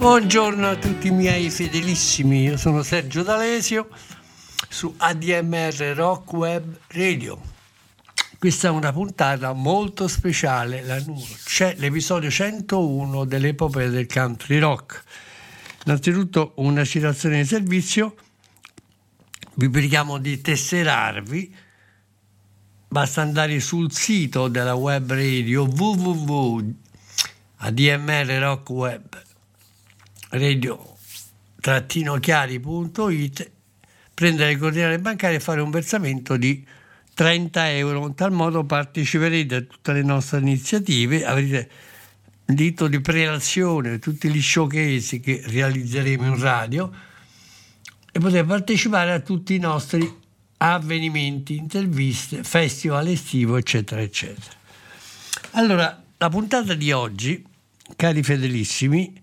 Buongiorno a tutti i miei fedelissimi, io sono Sergio D'Alesio su ADMR Rock Web Radio. Questa è una puntata molto speciale, c'è l'episodio 101 dell'epopea del country rock. Innanzitutto una citazione di servizio, vi preghiamo di tesserarvi, basta andare sul sito della web radio www.admr rock web radio-chiari.it prendere il coordinate bancario e fare un versamento di 30 euro in tal modo parteciperete a tutte le nostre iniziative avrete il diritto di prelazione tutti gli showcase che realizzeremo in radio e potete partecipare a tutti i nostri avvenimenti, interviste, festival estivo, eccetera, eccetera. Allora, la puntata di oggi, cari fedelissimi,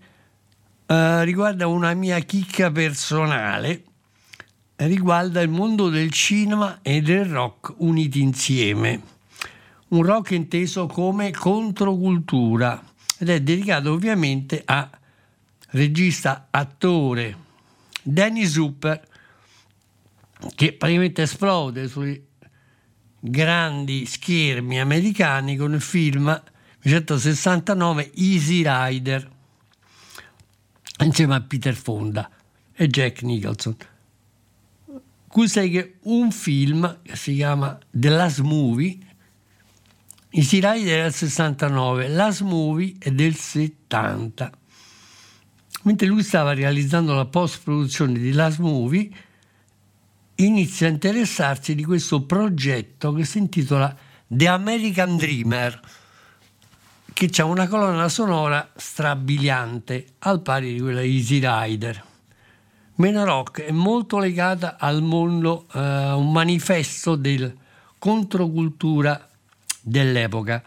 eh, riguarda una mia chicca personale, riguarda il mondo del cinema e del rock uniti insieme. Un rock inteso come controcultura ed è dedicato ovviamente a regista, attore Danny Super, che praticamente esplode sui grandi schermi americani con il film 1969 Easy Rider insieme a Peter Fonda e Jack Nicholson. Qui che un film che si chiama The Last Movie, Rider è del 69, Last Movie è del 70. Mentre lui stava realizzando la post-produzione di Last Movie, inizia a interessarsi di questo progetto che si intitola The American Dreamer, che ha una colonna sonora strabiliante, al pari di quella di Easy Rider. Mena Rock è molto legata al mondo, eh, un manifesto del controcultura dell'epoca.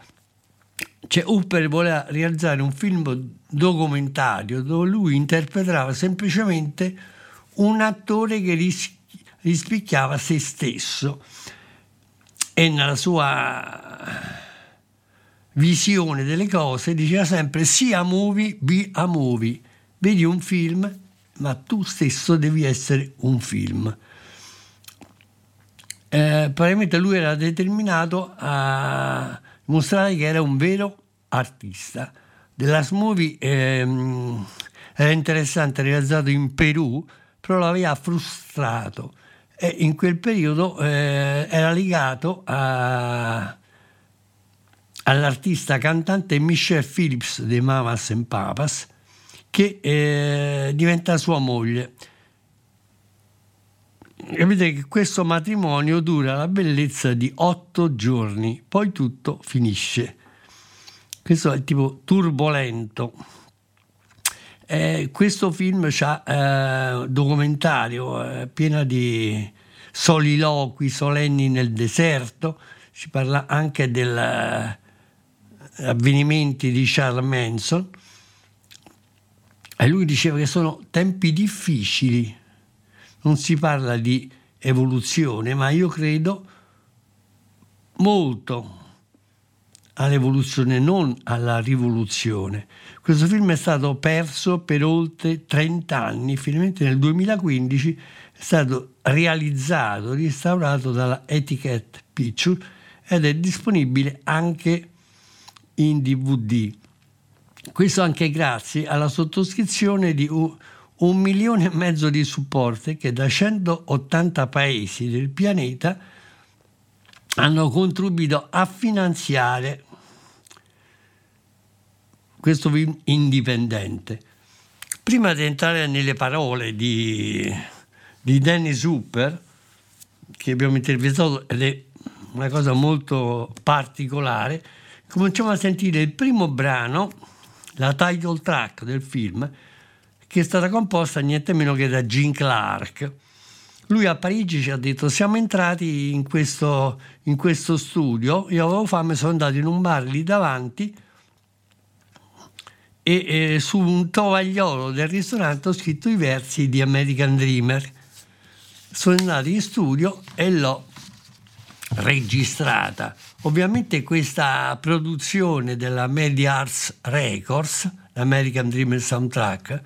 Cioè, Hooper voleva realizzare un film documentario dove lui interpretava semplicemente un attore che ris- rispecchiava se stesso e nella sua visione delle cose diceva sempre sia movie, be a movie. Vedi un film, ma tu stesso devi essere un film. Eh, probabilmente lui era determinato a mostrare che era un vero artista. The Last Movie ehm, era interessante, realizzato in Perù, però l'aveva frustrato e in quel periodo eh, era legato a, all'artista cantante Michelle Phillips dei Mamas and Papas che eh, diventa sua moglie. Capite che questo matrimonio dura la bellezza di otto giorni, poi tutto finisce. Questo è il tipo turbolento. Eh, questo film c'ha eh, documentario eh, pieno di soliloqui solenni nel deserto, si parla anche degli avvenimenti di Charles Manson E lui diceva che sono tempi difficili, non si parla di evoluzione, ma io credo molto all'evoluzione, non alla rivoluzione. Questo film è stato perso per oltre 30 anni, finalmente nel 2015 è stato realizzato, restaurato dalla Etiquette Picture ed è disponibile anche in DVD. Questo anche grazie alla sottoscrizione di un, milione e mezzo di supporti che da 180 paesi del pianeta hanno contribuito a finanziare questo film indipendente. Prima di entrare nelle parole di, di Dennis Hooper, che abbiamo intervistato ed è una cosa molto particolare, cominciamo a sentire il primo brano, la title track del film, che è stata composta niente meno che da Gene Clark. Lui a Parigi ci ha detto siamo entrati in questo, in questo studio, io avevo fame, sono andato in un bar lì davanti, e eh, su un tovagliolo del ristorante ho scritto i versi di American Dreamer. Sono andato in studio e l'ho registrata. Ovviamente questa produzione della Media Arts Records, l'American Dreamer Soundtrack,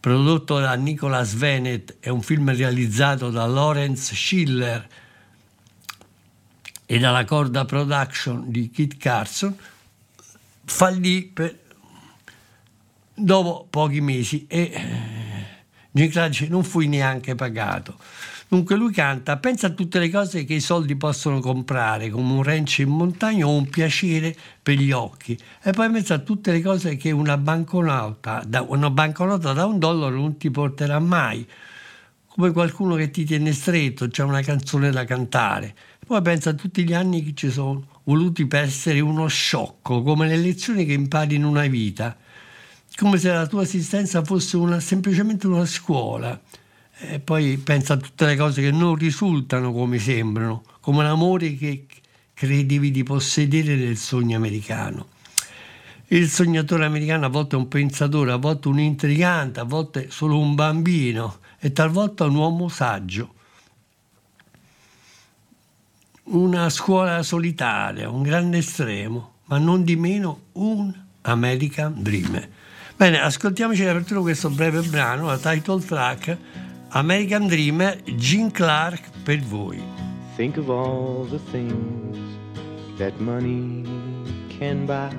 prodotto da Nicholas Venet, è un film realizzato da Lawrence Schiller e dalla Corda Production di Kit Carson, fallì per dopo pochi mesi e Jim eh, dice non fui neanche pagato. Dunque lui canta, pensa a tutte le cose che i soldi possono comprare, come un ranch in montagna o un piacere per gli occhi. E poi pensa a tutte le cose che una banconota, da, una banconota da un dollaro non ti porterà mai. Come qualcuno che ti tiene stretto, c'è una canzone da cantare. Poi pensa a tutti gli anni che ci sono voluti per essere uno sciocco, come le lezioni che impari in una vita come se la tua esistenza fosse una, semplicemente una scuola. E poi pensa a tutte le cose che non risultano come sembrano, come l'amore che credevi di possedere del sogno americano. Il sognatore americano a volte è un pensatore, a volte un intrigante, a volte solo un bambino e talvolta un uomo saggio. Una scuola solitaria, un grande estremo, ma non di meno un American Dreamer. Bene, ascoltiamoci l'apertura questo breve brano, la title track American Dreamer, Gene Clark per voi. Think of all the things that money can buy.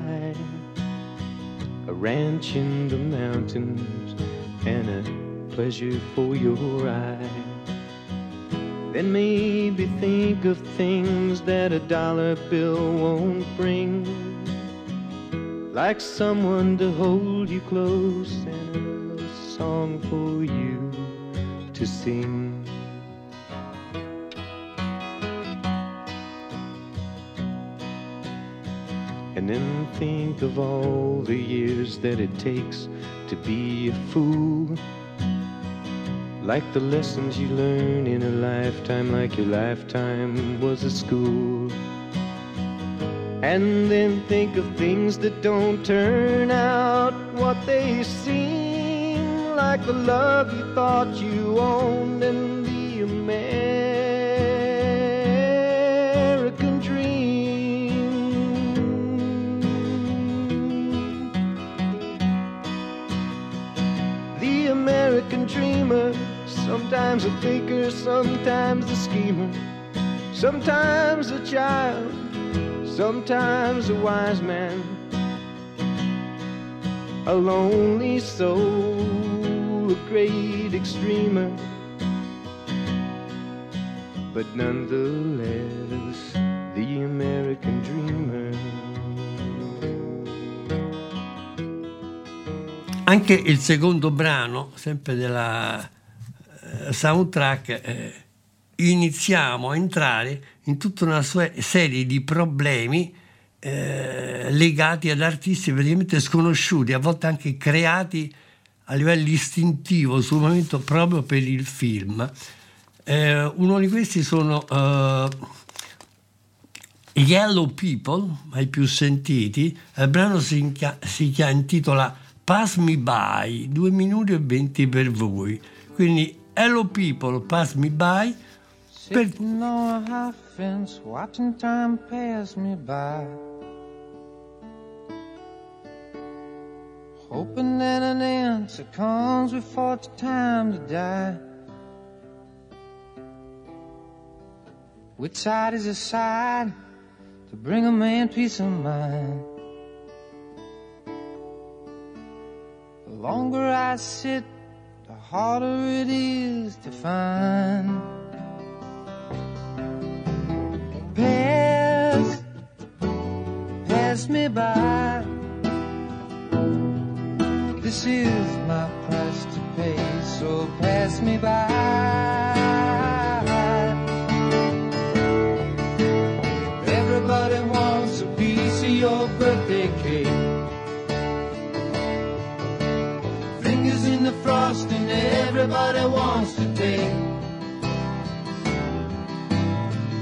A ranch in the mountains and a pleasure for your eye. Then maybe think of things that a dollar bill won't bring. like someone to hold you close and a song for you to sing. And then think of all the years that it takes to be a fool. Like the lessons you learn in a lifetime, like your lifetime was a school. And then think of things that don't turn out what they seem like the love you thought you owned in the American dream. The American dreamer, sometimes a thinker, sometimes a schemer, sometimes a child sometimes a wise man, a lonely soul, a great extremer, but nonetheless the American dreamer. Anche il secondo brano, sempre della uh, soundtrack, eh, iniziamo a entrare in tutta una serie di problemi eh, legati ad artisti praticamente sconosciuti, a volte anche creati a livello istintivo sul momento proprio per il film. Eh, uno di questi sono uh, Yellow People, ai più sentiti, il brano si, si intitola Pass Me By, 2 minuti e 20 per voi. Quindi Hello People, Pass Me By. Per... Sitting on a high fence, watching time pass me by. Hoping that an answer comes before it's time to die. Which side is the side to bring a man peace of mind? The longer I sit, the harder it is to find. Pass, pass me by. This is my price to pay, so pass me by. Everybody wants a piece of your birthday cake. Fingers in the frosting, everybody wants to take.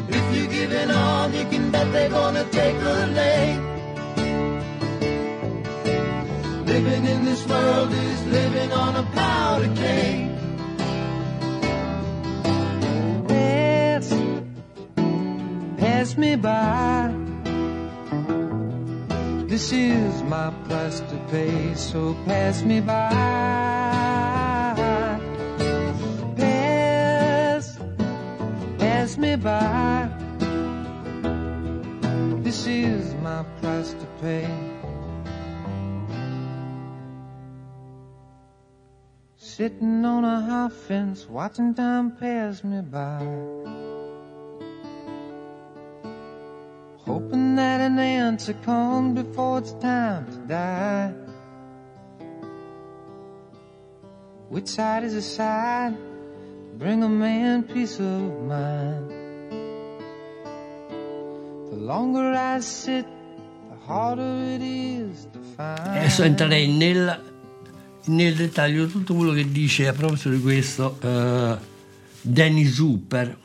If you're giving all, you can bet they're gonna take a leg. Powder. Pass, pass me by. This is my price to pay, so pass me by. Pass, pass me by. This is my price to pay. Sitting on a high fence, watching time pass me by. Hoping that an answer comes before it's time to die. Which side is the side? Bring a man peace of mind. The longer I sit, the harder it is to find. Adesso nel dettaglio tutto quello che dice a proposito di questo uh, Danny Zuper.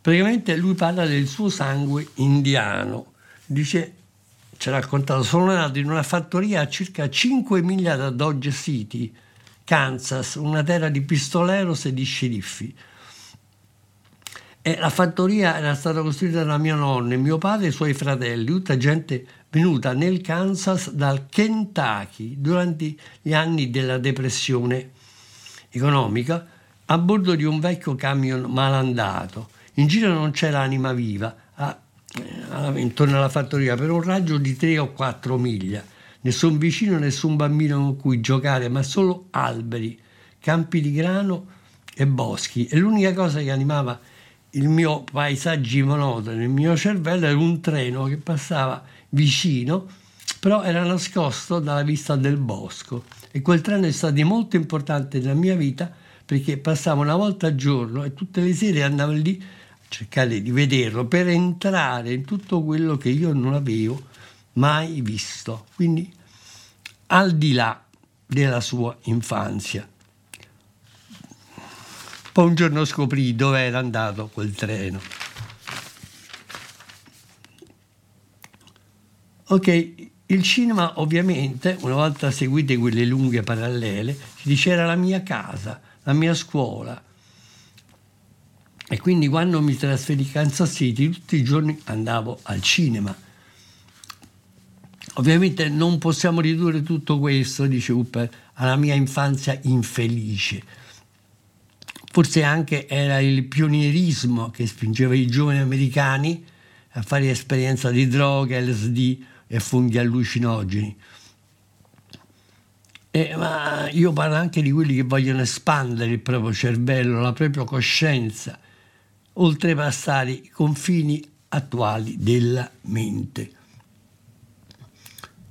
Praticamente lui parla del suo sangue indiano. Dice, ci ha raccontato, sono nato in una fattoria a circa 5 miglia da Dodge City, Kansas, una terra di pistoleros e di sceriffi. E la fattoria era stata costruita da mio nonno, mio padre e i suoi fratelli, tutta gente venuta nel Kansas dal Kentucky durante gli anni della depressione economica a bordo di un vecchio camion malandato. In giro non c'era anima viva a, a, intorno alla fattoria per un raggio di 3 o 4 miglia. Nessun vicino, nessun bambino con cui giocare, ma solo alberi, campi di grano e boschi. E l'unica cosa che animava il mio paesaggi monotono, il mio cervello era un treno che passava vicino, però era nascosto dalla vista del bosco. E quel treno è stato molto importante nella mia vita perché passavo una volta al giorno e tutte le sere andavo lì cercare di vederlo per entrare in tutto quello che io non avevo mai visto, quindi al di là della sua infanzia. Poi un giorno scoprì dove era andato quel treno. Ok, il cinema ovviamente, una volta seguite quelle lunghe parallele, si dice era la mia casa, la mia scuola, e quindi quando mi trasferì a Kansas City tutti i giorni andavo al cinema. Ovviamente non possiamo ridurre tutto questo, dice Upper, alla mia infanzia infelice. Forse anche era il pionierismo che spingeva i giovani americani a fare esperienza di droga, LSD e funghi allucinogeni. Eh, ma io parlo anche di quelli che vogliono espandere il proprio cervello, la propria coscienza, oltrepassare i confini attuali della mente.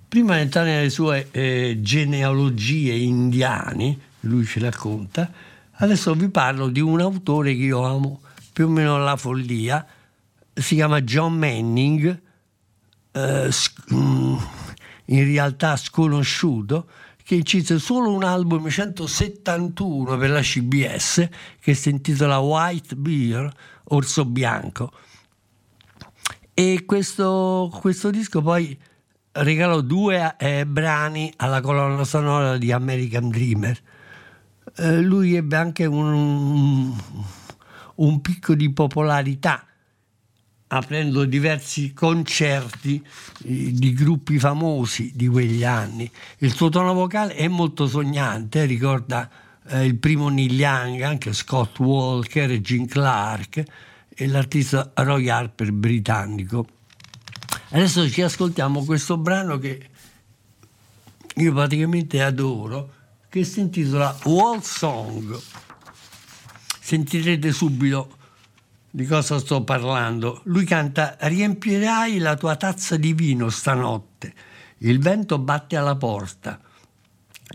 Prima di entrare nelle sue eh, genealogie indiane, lui ci racconta, adesso vi parlo di un autore che io amo più o meno alla follia, si chiama John Manning, eh, mm, in realtà sconosciuto, che incise solo un album 171 per la CBS che si intitola White Beer, Orso Bianco. E questo, questo disco poi regalò due eh, brani alla colonna sonora di American Dreamer. Eh, lui ebbe anche un, un picco di popolarità aprendo diversi concerti eh, di gruppi famosi di quegli anni. Il suo tono vocale è molto sognante, ricorda eh, il primo Neil Young, anche Scott Walker, Jim Clark e l'artista Roy Harper britannico. Adesso ci ascoltiamo questo brano che io praticamente adoro, che si intitola Wall Song. Sentirete subito di cosa sto parlando. Lui canta Riempirai la tua tazza di vino stanotte, il vento batte alla porta,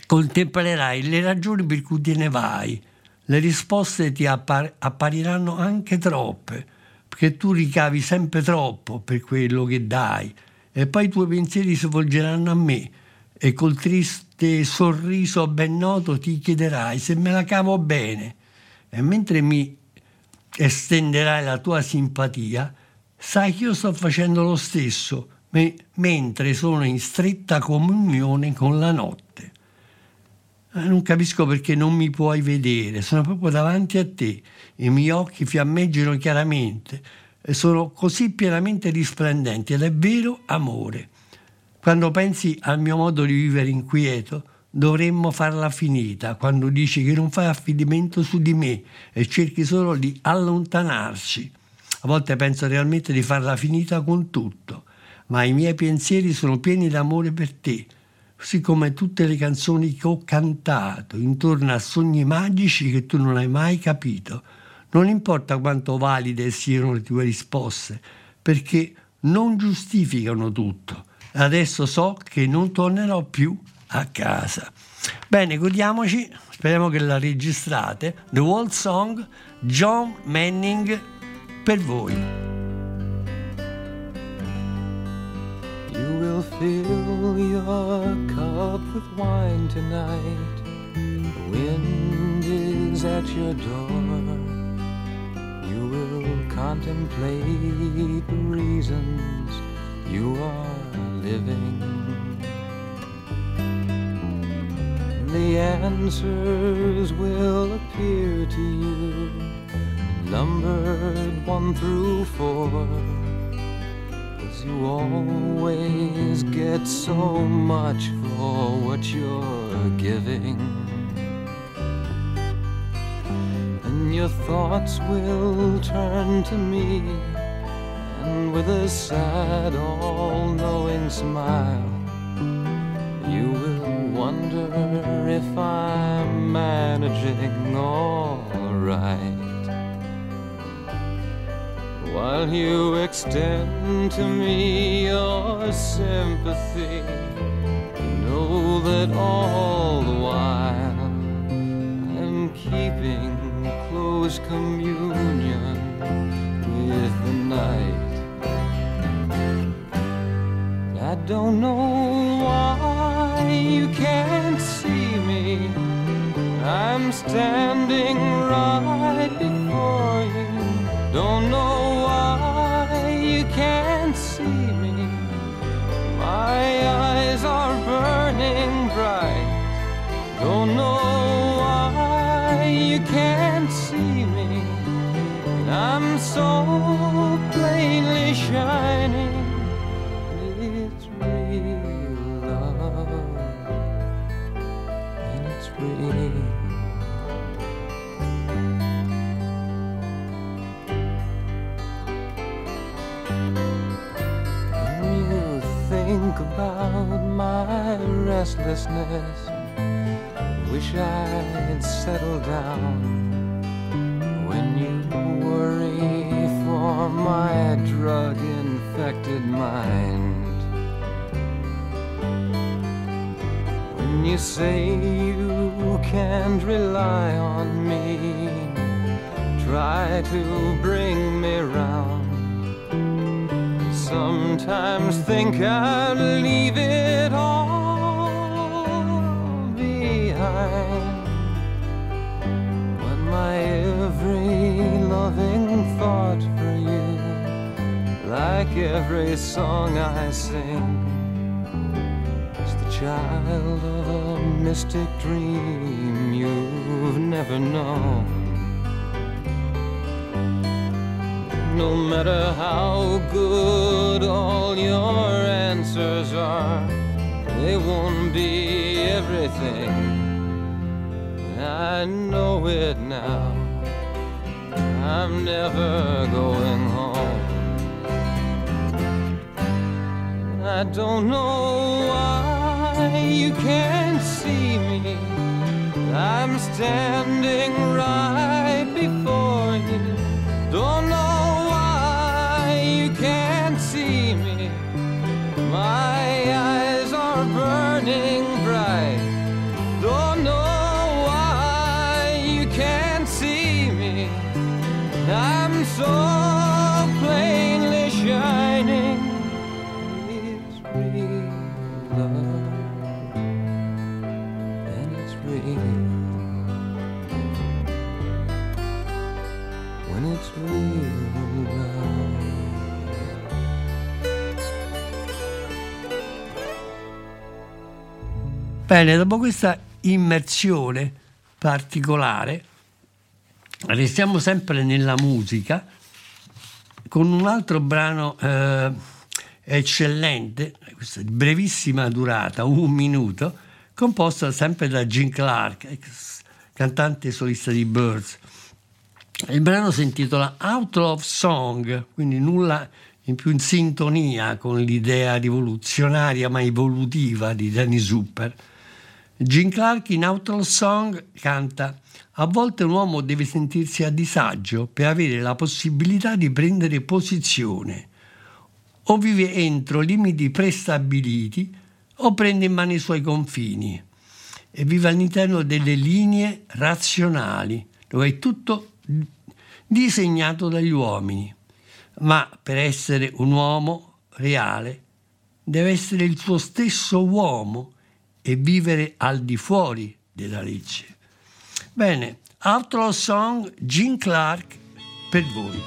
contemplerai le ragioni per cui te ne vai, le risposte ti appar- appariranno anche troppe, perché tu ricavi sempre troppo per quello che dai, e poi i tuoi pensieri si volgeranno a me, e col triste sorriso ben noto ti chiederai se me la cavo bene. E mentre mi estenderai la tua simpatia, sai che io sto facendo lo stesso, me- mentre sono in stretta comunione con la notte. Eh, non capisco perché non mi puoi vedere, sono proprio davanti a te, i miei occhi fiammeggiano chiaramente. E sono così pienamente risplendenti. Ed è vero amore. Quando pensi al mio modo di vivere inquieto, dovremmo farla finita quando dici che non fai affidamento su di me e cerchi solo di allontanarci. A volte penso realmente di farla finita con tutto, ma i miei pensieri sono pieni d'amore per te così come tutte le canzoni che ho cantato intorno a sogni magici che tu non hai mai capito. Non importa quanto valide siano le tue risposte, perché non giustificano tutto. Adesso so che non tornerò più a casa. Bene, godiamoci, speriamo che la registrate. The World Song, John Manning per voi. You will fill your cup with wine tonight. The wind is at your door. You will contemplate the reasons you are living. The answers will appear to you, numbered one through four Cause you always get so much for what you're giving. And your thoughts will turn to me, and with a sad, all knowing smile, you will wonder if I'm managing all right while you extend to me your sympathy. Know that all the while I'm keeping close communion with the night. I don't know why you can't see me. I'm standing right before you. Don't know why you can't see me. My eyes are burning bright. Don't know why you can't see me. And I'm so plainly shining. Restlessness. Wish I'd settled down when you worry for my drug infected mind. When you say you can't rely on me, try to bring me round sometimes think I'd leave it loving thought for you, like every song I sing, it's the child of a mystic dream you've never known. No matter how good all your answers are, they won't be everything. I know it. I'm never going home. I don't know why you can't see me. I'm standing right Bene, dopo questa immersione particolare, restiamo sempre nella musica con un altro brano eh, eccellente, questa brevissima durata, un minuto, composto sempre da Gene Clark, ex cantante solista di Birds. Il brano si intitola Outlaw Song, quindi nulla in più in sintonia con l'idea rivoluzionaria ma evolutiva di Danny Super. Gene Clark in Outlaw Song canta A volte un uomo deve sentirsi a disagio per avere la possibilità di prendere posizione. O vive entro limiti prestabiliti o prende in mano i suoi confini e vive all'interno delle linee razionali, dove è tutto disegnato dagli uomini. Ma per essere un uomo reale deve essere il suo stesso uomo e vivere al di fuori della legge. Bene, Outlaw Song, Gene Clark per voi.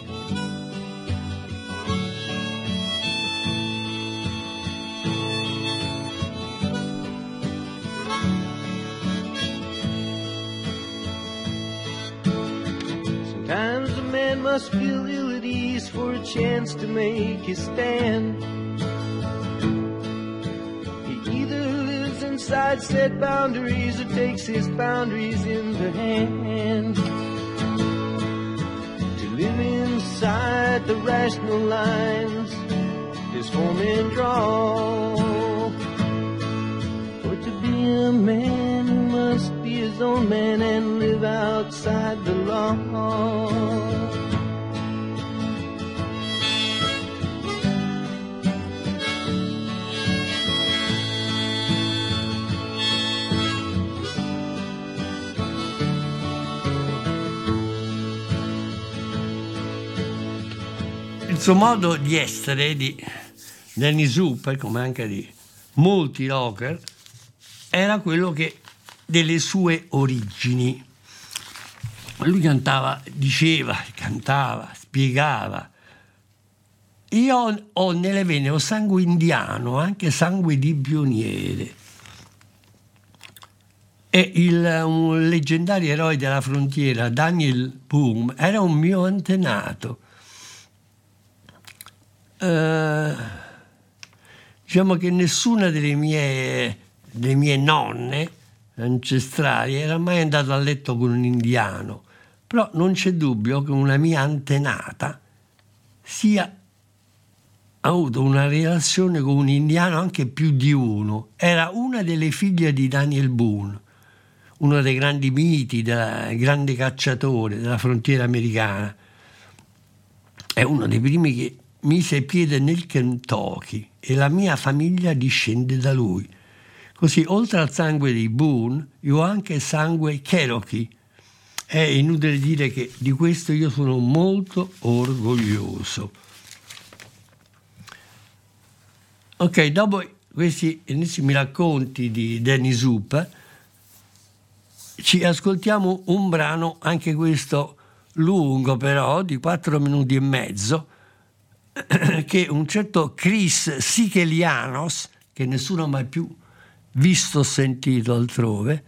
Sometimes a man must feel ill at ease for a chance to make his stand. Lives inside set boundaries or takes his boundaries in the hand. To live inside the rational lines his foremen draw. For to be a man, he must be his own man and live outside the law. Suo modo di essere di Danny Super, come anche di molti rocker, era quello che delle sue origini. Lui cantava, diceva, cantava, spiegava. Io ho nelle vene ho sangue indiano, anche sangue di pioniere. E il, un leggendario eroe della frontiera, Daniel Boom, era un mio antenato. Eh, diciamo che nessuna delle mie, delle mie nonne ancestrali era mai andata a letto con un indiano, però non c'è dubbio che una mia antenata sia avuto una relazione con un indiano anche più di uno. Era una delle figlie di Daniel Boone, uno dei grandi miti, del grande cacciatore della frontiera americana. È uno dei primi che mise piede nel Kentucky e la mia famiglia discende da lui. Così, oltre al sangue dei Boone, io ho anche sangue Cherokee. È inutile dire che di questo io sono molto orgoglioso. Ok, dopo questi ennesimi racconti di Danny Zup, ci ascoltiamo un brano, anche questo lungo però, di 4 minuti e mezzo, che un certo Chris Sikelianos, che nessuno mai più visto, sentito altrove,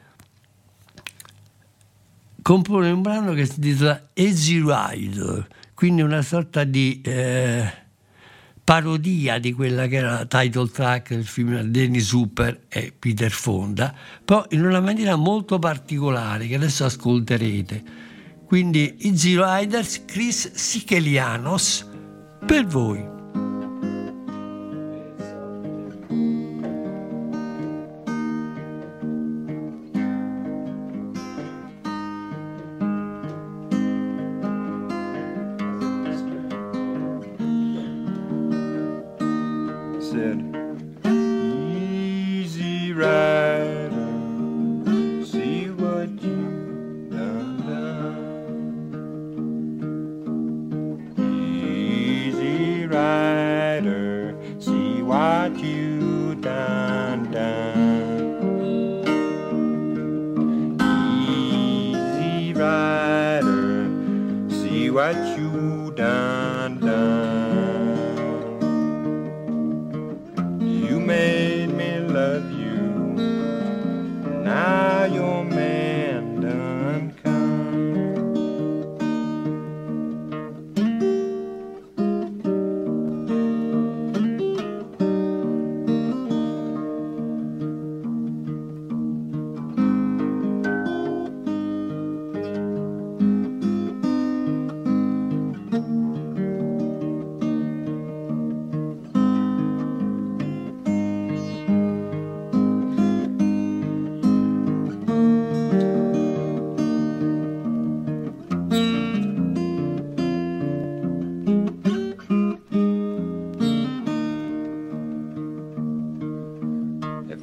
compone un brano che si intitola Easy Rider, quindi una sorta di eh, parodia di quella che era la title track del film Dennis Hooper e Peter Fonda, però in una maniera molto particolare che adesso ascolterete. Quindi Easy Riders, Chris Sikelianos, per voi.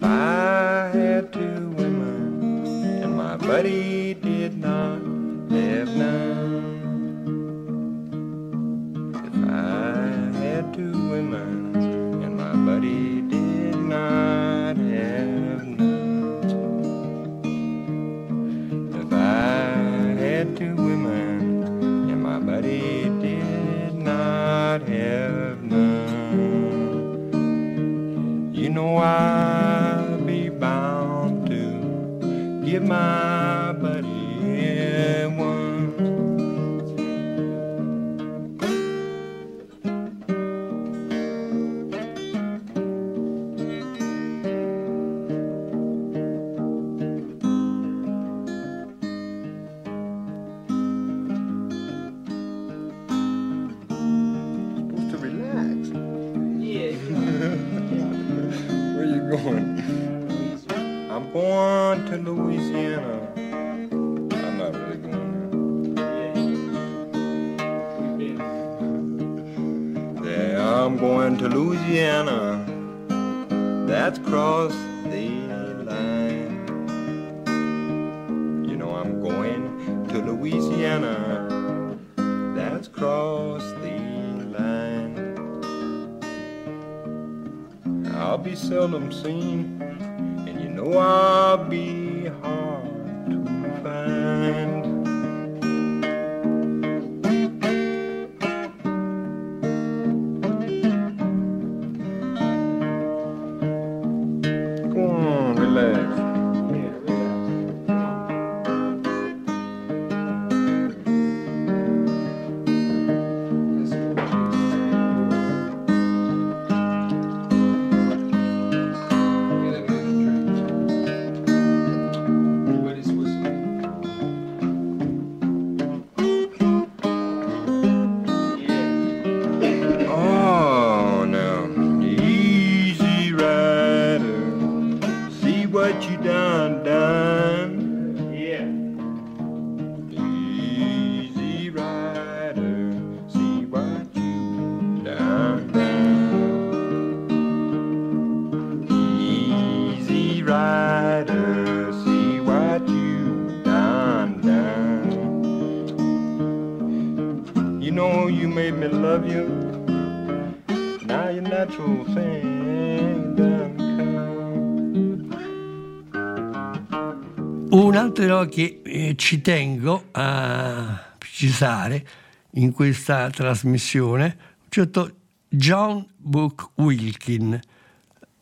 If I had two women and my buddy did not have none. Altro che eh, ci tengo a precisare in questa trasmissione, un certo John Book Wilkin,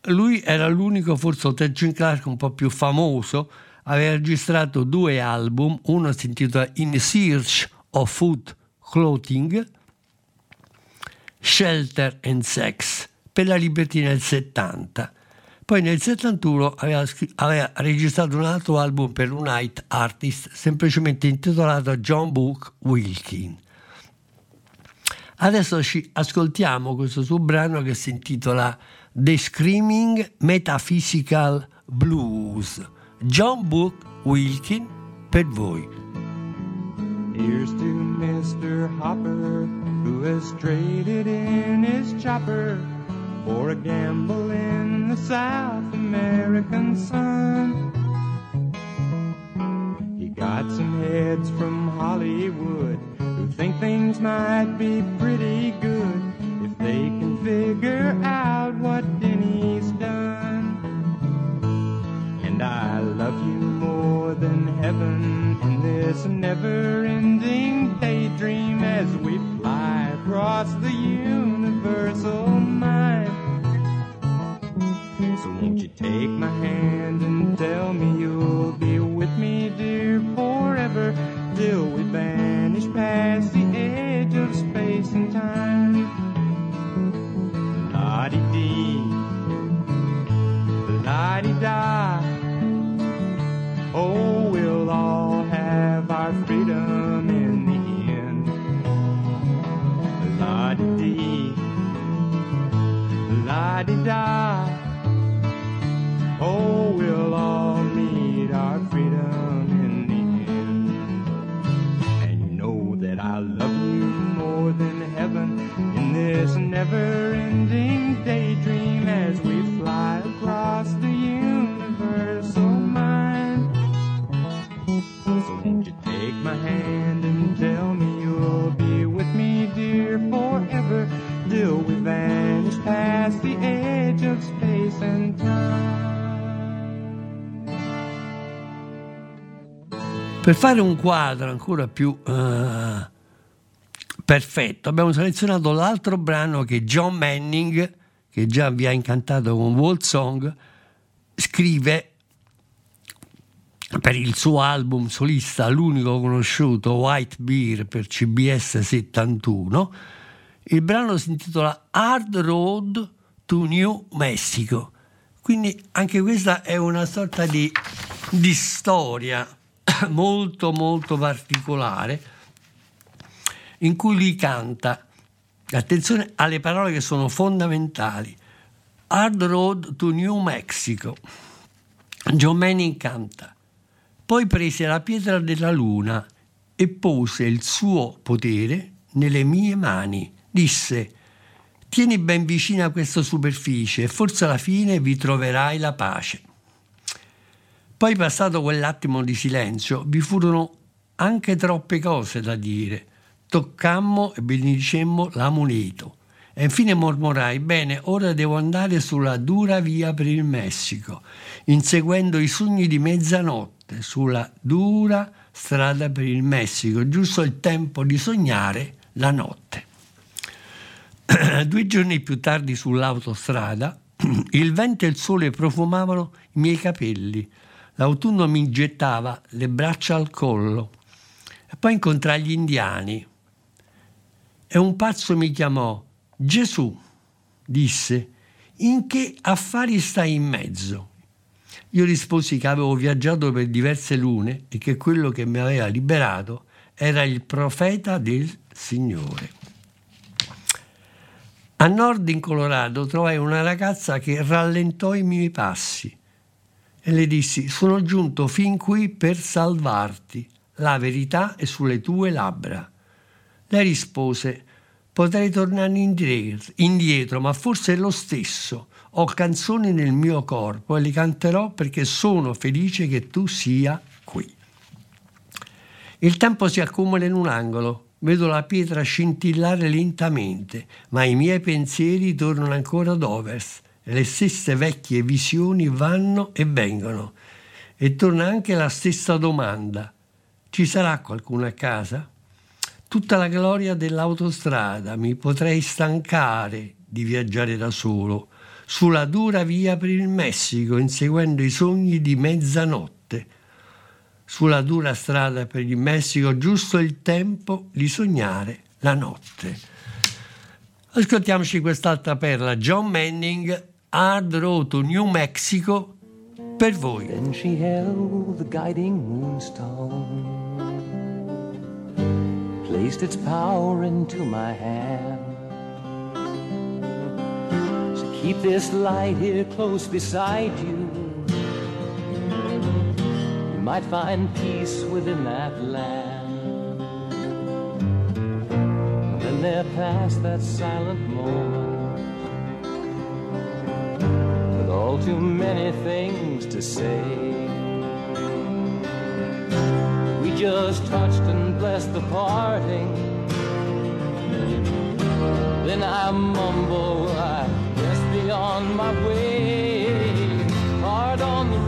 lui era l'unico, forse Jim Clark, un po' più famoso, aveva registrato due album, uno si intitola In Search of Food Clothing, Shelter and Sex, per la Libertina del 70. Poi nel 71 aveva, aveva, registrato un altro album per un night artist, semplicemente intitolato John Book Wilkin. Adesso ci ascoltiamo questo suo brano che si intitola The Screaming Metaphysical Blues. John Book Wilkin per voi. Here's to Mr. Hopper, who has traded in his chopper for a gamble in the South American sun. He got some heads from Hollywood who think things might be pretty good if they can figure out what Denny's done. And I love you more than heaven in this never ending daydream as we fly across the universal won't you take my hand and tell me you'll be with me, dear, forever till we vanish past the edge of space and time. La-di-dee, la-di-da. Oh, we'll all have our freedom in the end. La-di-dee, la-di-da. Oh, we'll all fare un quadro ancora più uh, perfetto, abbiamo selezionato l'altro brano che John Manning, che già vi ha incantato con Wall Song, scrive per il suo album solista, l'unico conosciuto, White Beer per CBS 71. Il brano si intitola Hard Road to New Mexico. Quindi anche questa è una sorta di, di storia molto molto particolare in cui lui canta, attenzione alle parole che sono fondamentali, Hard Road to New Mexico. John Manning canta, poi prese la pietra della luna e pose il suo potere nelle mie mani. Disse, tieni ben vicina questa superficie e forse alla fine vi troverai la pace. Poi passato quell'attimo di silenzio vi furono anche troppe cose da dire. Toccammo e benedicemmo l'amuleto. E infine mormorai, bene, ora devo andare sulla dura via per il Messico, inseguendo i sogni di mezzanotte, sulla dura strada per il Messico, giusto il tempo di sognare la notte. Due giorni più tardi sull'autostrada, il vento e il sole profumavano i miei capelli, L'autunno mi gettava le braccia al collo e poi incontrai gli indiani. E un pazzo mi chiamò Gesù, disse, in che affari stai in mezzo? Io risposi che avevo viaggiato per diverse lune e che quello che mi aveva liberato era il profeta del Signore. A nord in Colorado trovai una ragazza che rallentò i miei passi e le dissi, sono giunto fin qui per salvarti, la verità è sulle tue labbra. Lei rispose, potrei tornare indietro, ma forse è lo stesso. Ho canzoni nel mio corpo e le canterò perché sono felice che tu sia qui. Il tempo si accumula in un angolo, vedo la pietra scintillare lentamente, ma i miei pensieri tornano ancora ad ovest le stesse vecchie visioni vanno e vengono e torna anche la stessa domanda. Ci sarà qualcuno a casa? Tutta la gloria dell'autostrada, mi potrei stancare di viaggiare da solo. sulla dura via per il Messico, inseguendo i sogni di mezzanotte. Sulla dura strada per il Messico, giusto il tempo di sognare la notte. Ascoltiamoci quest'altra perla, John Manning, Hard Road to New Mexico, per voi. Then she held the guiding moonstone, placed its power into my hand. So keep this light here close beside you. You might find peace within that land. Then there passed that silent moment too many things to say. We just touched and blessed the parting. Then I mumble, I guess beyond my way. Hard on the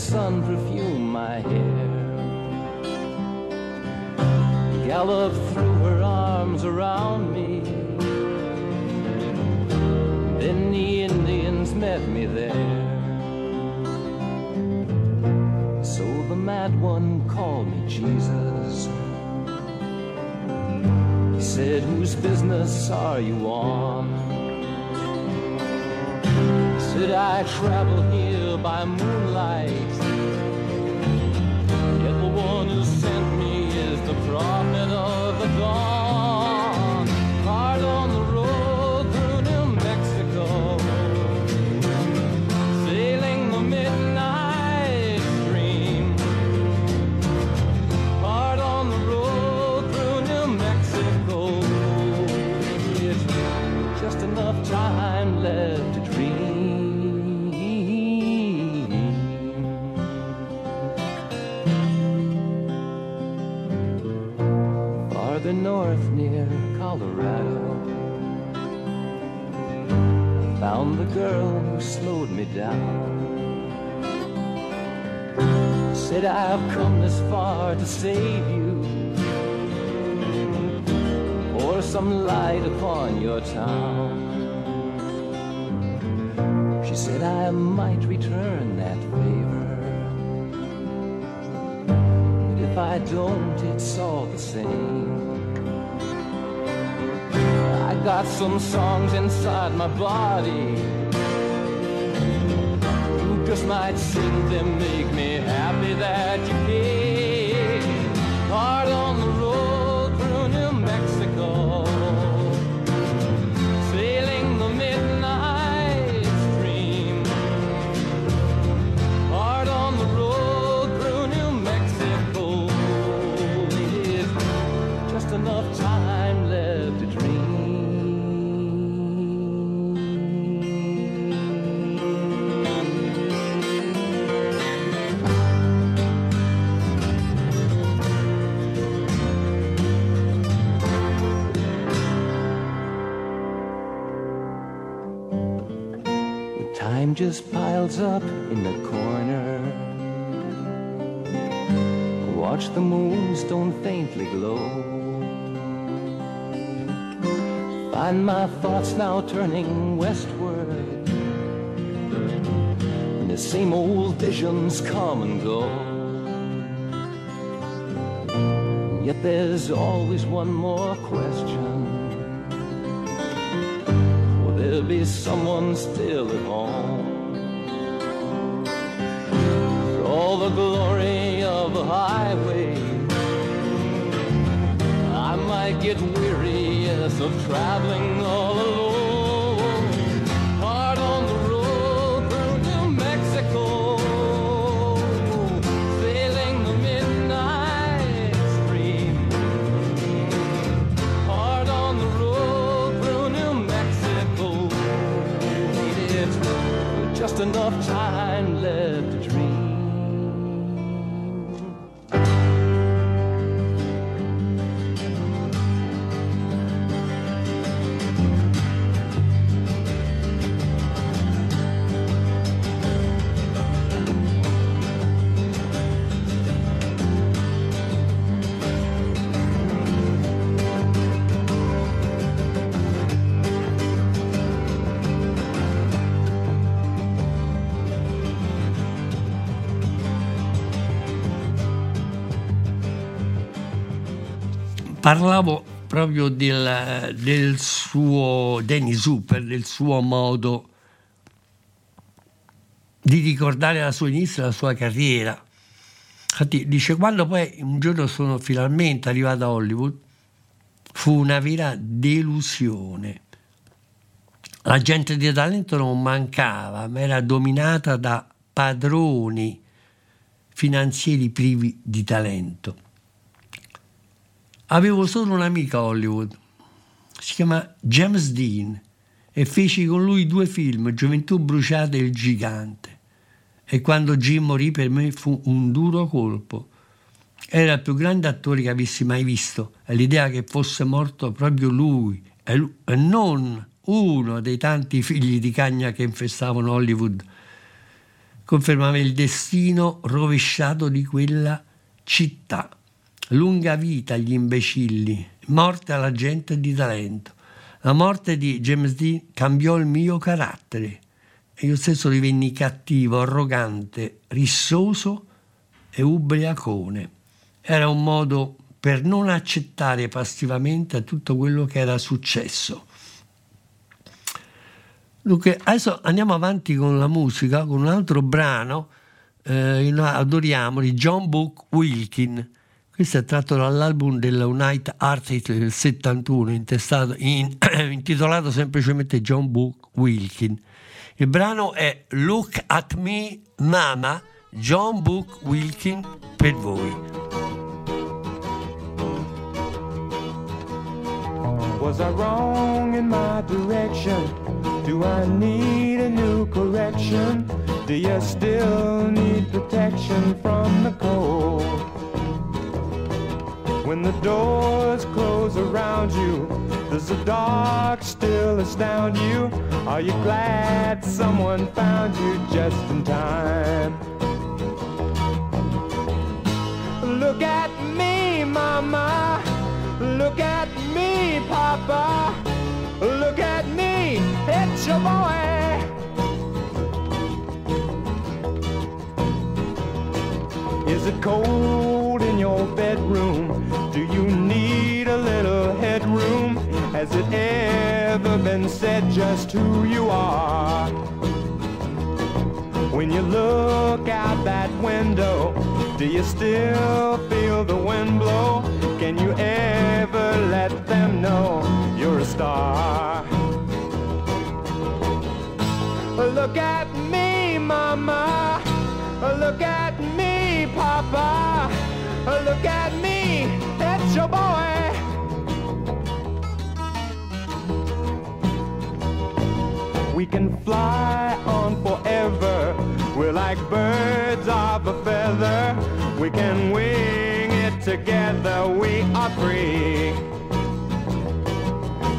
sun perfume my hair. Galloped through her arms around me. Then the Indians met me there. So the mad one called me Jesus. He said, Whose business are you on? Said, I travel here by moonlight. Yet the one who sent me is the prophet of the dawn. Found the girl who slowed me down. Said I've come this far to save you, pour some light upon your town. She said I might return that favor. But if I don't, it's all the same. Got some songs inside my body. You just might sing them, make me happy that you came. Just piles up in the corner. Watch the moonstone faintly glow. Find my thoughts now turning westward. And the same old visions come and go. Yet there's always one more question. Will there be someone still at home? Glory of the highway, I might get weary yes, of traveling all parlavo proprio del, del suo Danny Super, del suo modo di ricordare la sua inizio, la sua carriera. Infatti dice, quando poi un giorno sono finalmente arrivato a Hollywood, fu una vera delusione. La gente di talento non mancava, ma era dominata da padroni finanzieri privi di talento. Avevo solo un'amica a Hollywood, si chiama James Dean e feci con lui due film, Gioventù bruciata e Il gigante. E quando Jim morì per me fu un duro colpo. Era il più grande attore che avessi mai visto e l'idea che fosse morto proprio lui e, lui, e non uno dei tanti figli di cagna che infestavano Hollywood confermava il destino rovesciato di quella città. Lunga vita agli imbecilli, morte alla gente di talento. La morte di James Dean cambiò il mio carattere io stesso divenni cattivo, arrogante, rissoso e ubriacone. Era un modo per non accettare passivamente tutto quello che era successo. Dunque, adesso andiamo avanti con la musica, con un altro brano, eh, adoriamo, di John Book Wilkin questo è tratto dall'album della Unite Artists del 71, in, intitolato semplicemente John Book Wilkin. Il brano è Look at Me Mama, John Book Wilkin per voi. Was I wrong in my direction? Do I need a new correction? Do you still need protection from the cold? When the doors close around you, does the dark still astound you? Are you glad someone found you just in time? Look at me, mama. Look at me, papa. Look at me, it's your boy. Is it cold Has it ever been said just who you are? When you look out that window, do you still feel the wind blow? Can you ever let them know you're a star? Look at me, mama. Look at me, papa. Look at me it's your boy. We can fly on forever. We're like birds of a feather. We can wing it together. We are free.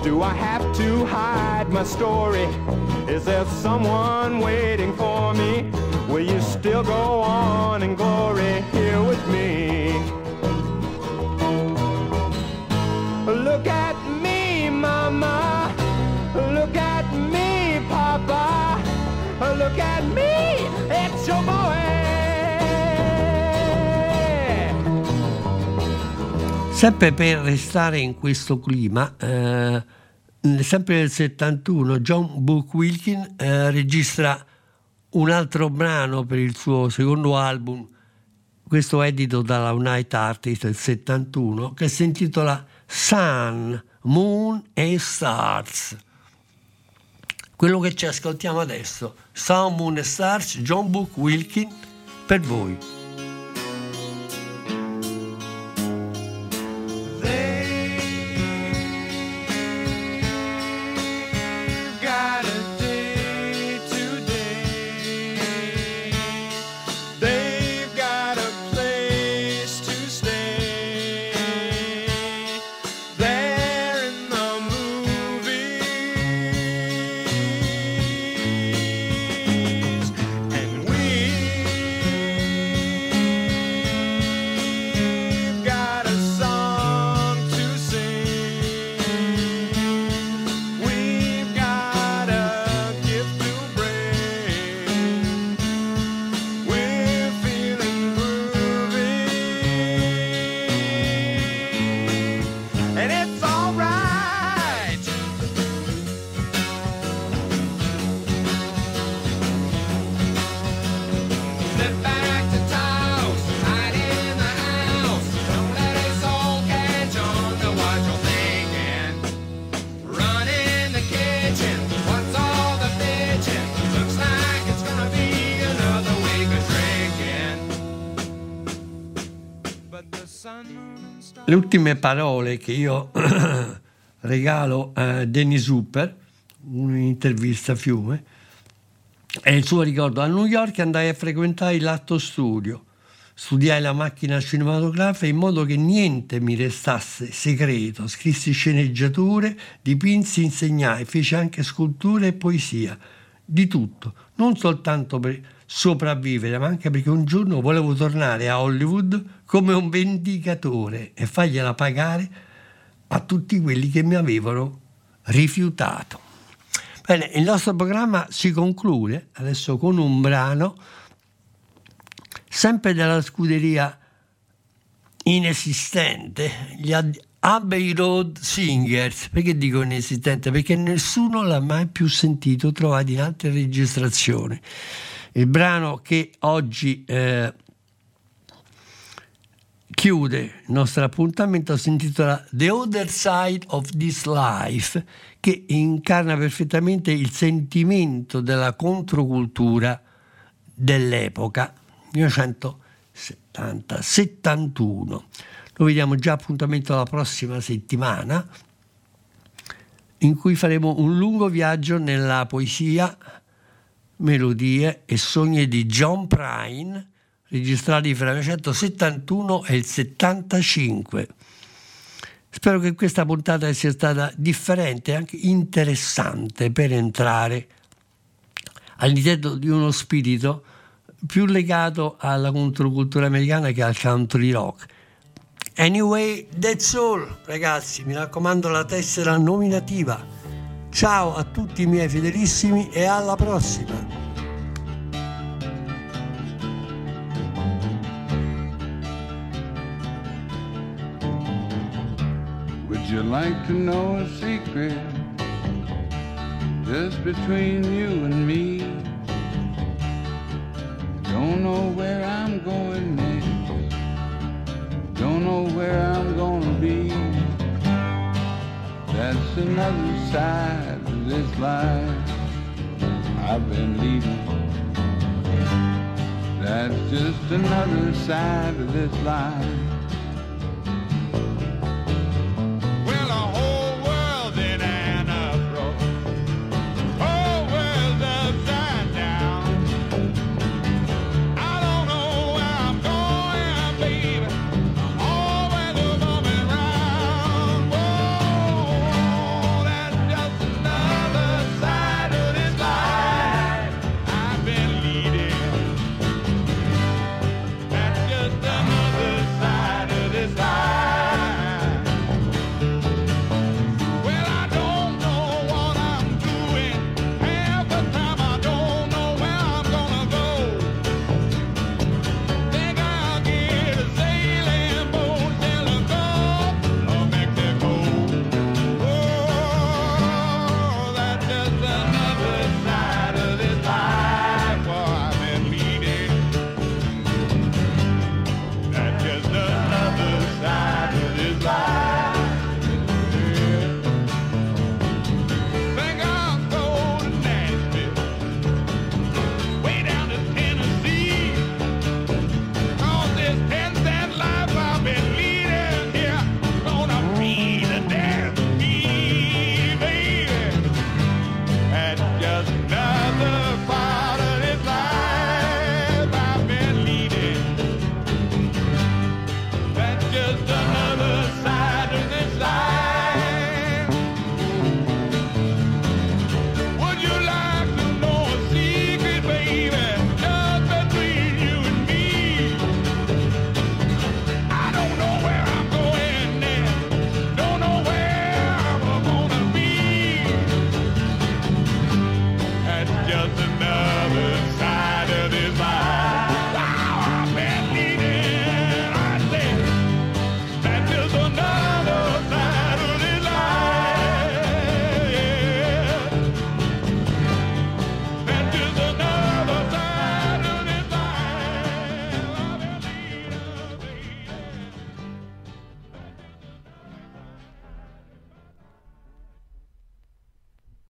Do I have to hide my story? Is there someone waiting for me? Will you still go on in glory here with me? Look at Look at me, it's your boy. Sempre per restare in questo clima, eh, sempre nel 71 John Book Wilkin eh, registra un altro brano per il suo secondo album, questo edito dalla Unite Artist del 71, che si intitola Sun, Moon e Stars. Quello che ci ascoltiamo adesso, Sun, Moon Stars, John Book Wilkin, per voi. Le ultime parole che io regalo a Dennis Hooper, un'intervista a Fiume, è il suo ricordo. A New York andai a frequentare l'atto studio, studiai la macchina cinematografica in modo che niente mi restasse segreto, scrissi sceneggiature, dipinsi, insegnai, feci anche sculture e poesia, di tutto, non soltanto per sopravvivere, ma anche perché un giorno volevo tornare a Hollywood come un vendicatore e fargliela pagare a tutti quelli che mi avevano rifiutato. Bene, il nostro programma si conclude adesso con un brano sempre della scuderia inesistente, gli Abbey Road Singers. Perché dico inesistente? Perché nessuno l'ha mai più sentito trovato in altre registrazioni. Il brano che oggi eh, chiude il nostro appuntamento si intitola The Other Side of This Life, che incarna perfettamente il sentimento della controcultura dell'epoca 1970-71. Lo vediamo già appuntamento la prossima settimana, in cui faremo un lungo viaggio nella poesia, melodie e sogni di John Prine, registrati fra il 1971 e il 75. Spero che questa puntata sia stata differente e anche interessante per entrare all'interno di uno spirito più legato alla controcultura americana che al country rock. Anyway, that's all, ragazzi. Mi raccomando la tessera nominativa. Ciao a tutti i miei fedelissimi e alla prossima. Would you like to know a secret just between you and me? Don't know where I'm going next. Don't know where I'm gonna be. That's another side of this life I've been leading. That's just another side of this life